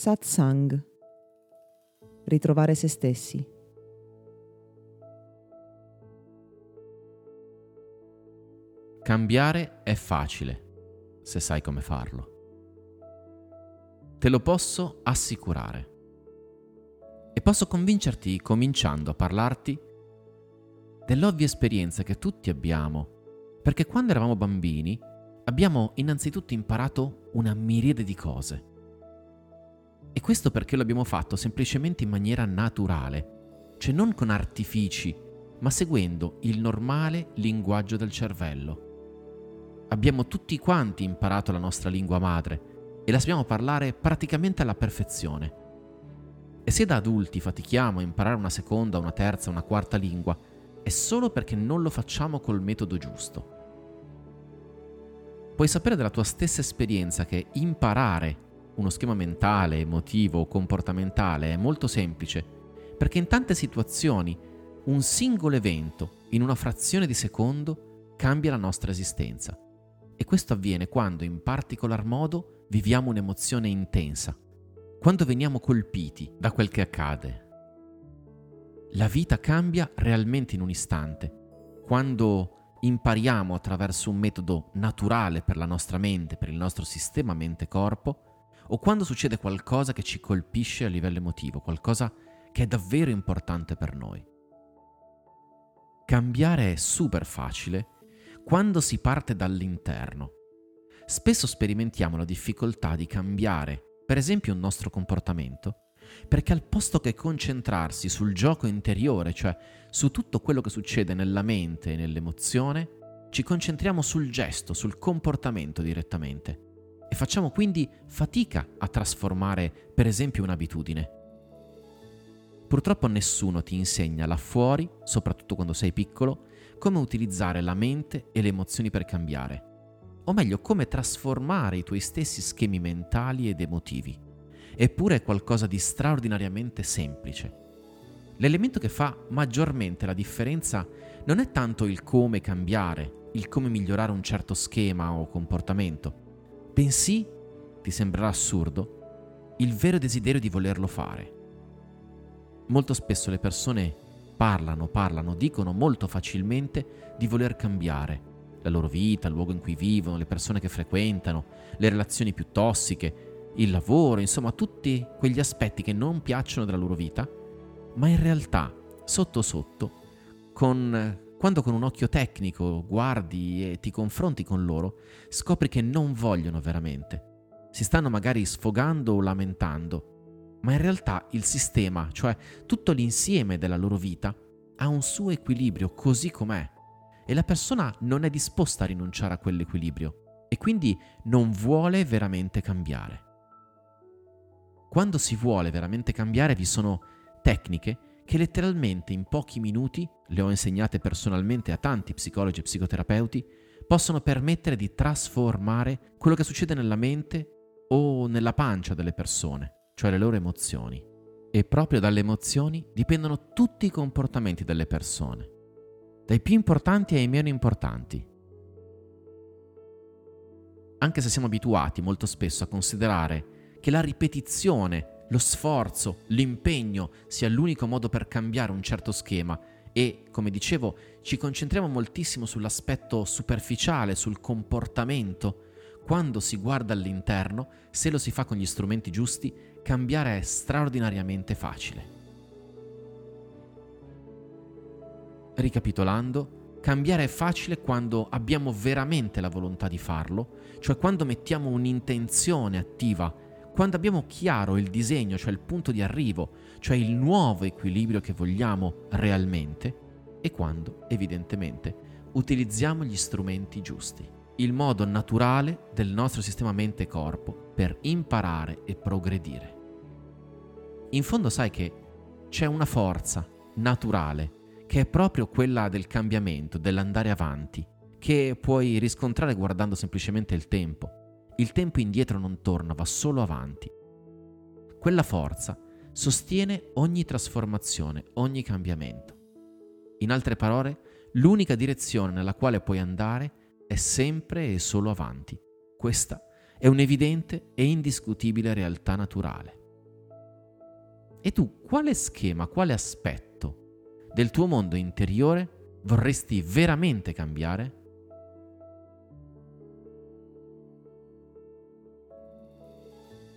Satsang. Ritrovare se stessi. Cambiare è facile, se sai come farlo. Te lo posso assicurare. E posso convincerti cominciando a parlarti dell'ovvia esperienza che tutti abbiamo, perché quando eravamo bambini abbiamo innanzitutto imparato una miriade di cose. E questo perché lo abbiamo fatto semplicemente in maniera naturale, cioè non con artifici, ma seguendo il normale linguaggio del cervello. Abbiamo tutti quanti imparato la nostra lingua madre e la sappiamo parlare praticamente alla perfezione. E se da adulti fatichiamo a imparare una seconda, una terza, una quarta lingua, è solo perché non lo facciamo col metodo giusto. Puoi sapere dalla tua stessa esperienza che imparare uno schema mentale, emotivo o comportamentale è molto semplice, perché in tante situazioni un singolo evento, in una frazione di secondo, cambia la nostra esistenza. E questo avviene quando in particolar modo viviamo un'emozione intensa, quando veniamo colpiti da quel che accade, la vita cambia realmente in un istante. Quando impariamo attraverso un metodo naturale per la nostra mente, per il nostro sistema mente-corpo, o quando succede qualcosa che ci colpisce a livello emotivo, qualcosa che è davvero importante per noi. Cambiare è super facile quando si parte dall'interno. Spesso sperimentiamo la difficoltà di cambiare, per esempio, un nostro comportamento, perché al posto che concentrarsi sul gioco interiore, cioè su tutto quello che succede nella mente e nell'emozione, ci concentriamo sul gesto, sul comportamento direttamente e facciamo quindi fatica a trasformare, per esempio, un'abitudine. Purtroppo nessuno ti insegna là fuori, soprattutto quando sei piccolo, come utilizzare la mente e le emozioni per cambiare, o meglio come trasformare i tuoi stessi schemi mentali ed emotivi eppure è qualcosa di straordinariamente semplice. L'elemento che fa maggiormente la differenza non è tanto il come cambiare, il come migliorare un certo schema o comportamento, bensì, ti sembrerà assurdo, il vero desiderio di volerlo fare. Molto spesso le persone parlano, parlano, dicono molto facilmente di voler cambiare la loro vita, il luogo in cui vivono, le persone che frequentano, le relazioni più tossiche, il lavoro, insomma tutti quegli aspetti che non piacciono della loro vita, ma in realtà, sotto sotto, con, quando con un occhio tecnico guardi e ti confronti con loro, scopri che non vogliono veramente. Si stanno magari sfogando o lamentando, ma in realtà il sistema, cioè tutto l'insieme della loro vita, ha un suo equilibrio così com'è e la persona non è disposta a rinunciare a quell'equilibrio e quindi non vuole veramente cambiare. Quando si vuole veramente cambiare vi sono tecniche che letteralmente in pochi minuti, le ho insegnate personalmente a tanti psicologi e psicoterapeuti, possono permettere di trasformare quello che succede nella mente o nella pancia delle persone, cioè le loro emozioni. E proprio dalle emozioni dipendono tutti i comportamenti delle persone, dai più importanti ai meno importanti. Anche se siamo abituati molto spesso a considerare che la ripetizione, lo sforzo, l'impegno sia l'unico modo per cambiare un certo schema e, come dicevo, ci concentriamo moltissimo sull'aspetto superficiale, sul comportamento. Quando si guarda all'interno, se lo si fa con gli strumenti giusti, cambiare è straordinariamente facile. Ricapitolando, cambiare è facile quando abbiamo veramente la volontà di farlo, cioè quando mettiamo un'intenzione attiva quando abbiamo chiaro il disegno, cioè il punto di arrivo, cioè il nuovo equilibrio che vogliamo realmente, e quando, evidentemente, utilizziamo gli strumenti giusti, il modo naturale del nostro sistema mente-corpo per imparare e progredire. In fondo sai che c'è una forza naturale che è proprio quella del cambiamento, dell'andare avanti, che puoi riscontrare guardando semplicemente il tempo il tempo indietro non torna, va solo avanti. Quella forza sostiene ogni trasformazione, ogni cambiamento. In altre parole, l'unica direzione nella quale puoi andare è sempre e solo avanti. Questa è un'evidente e indiscutibile realtà naturale. E tu quale schema, quale aspetto del tuo mondo interiore vorresti veramente cambiare?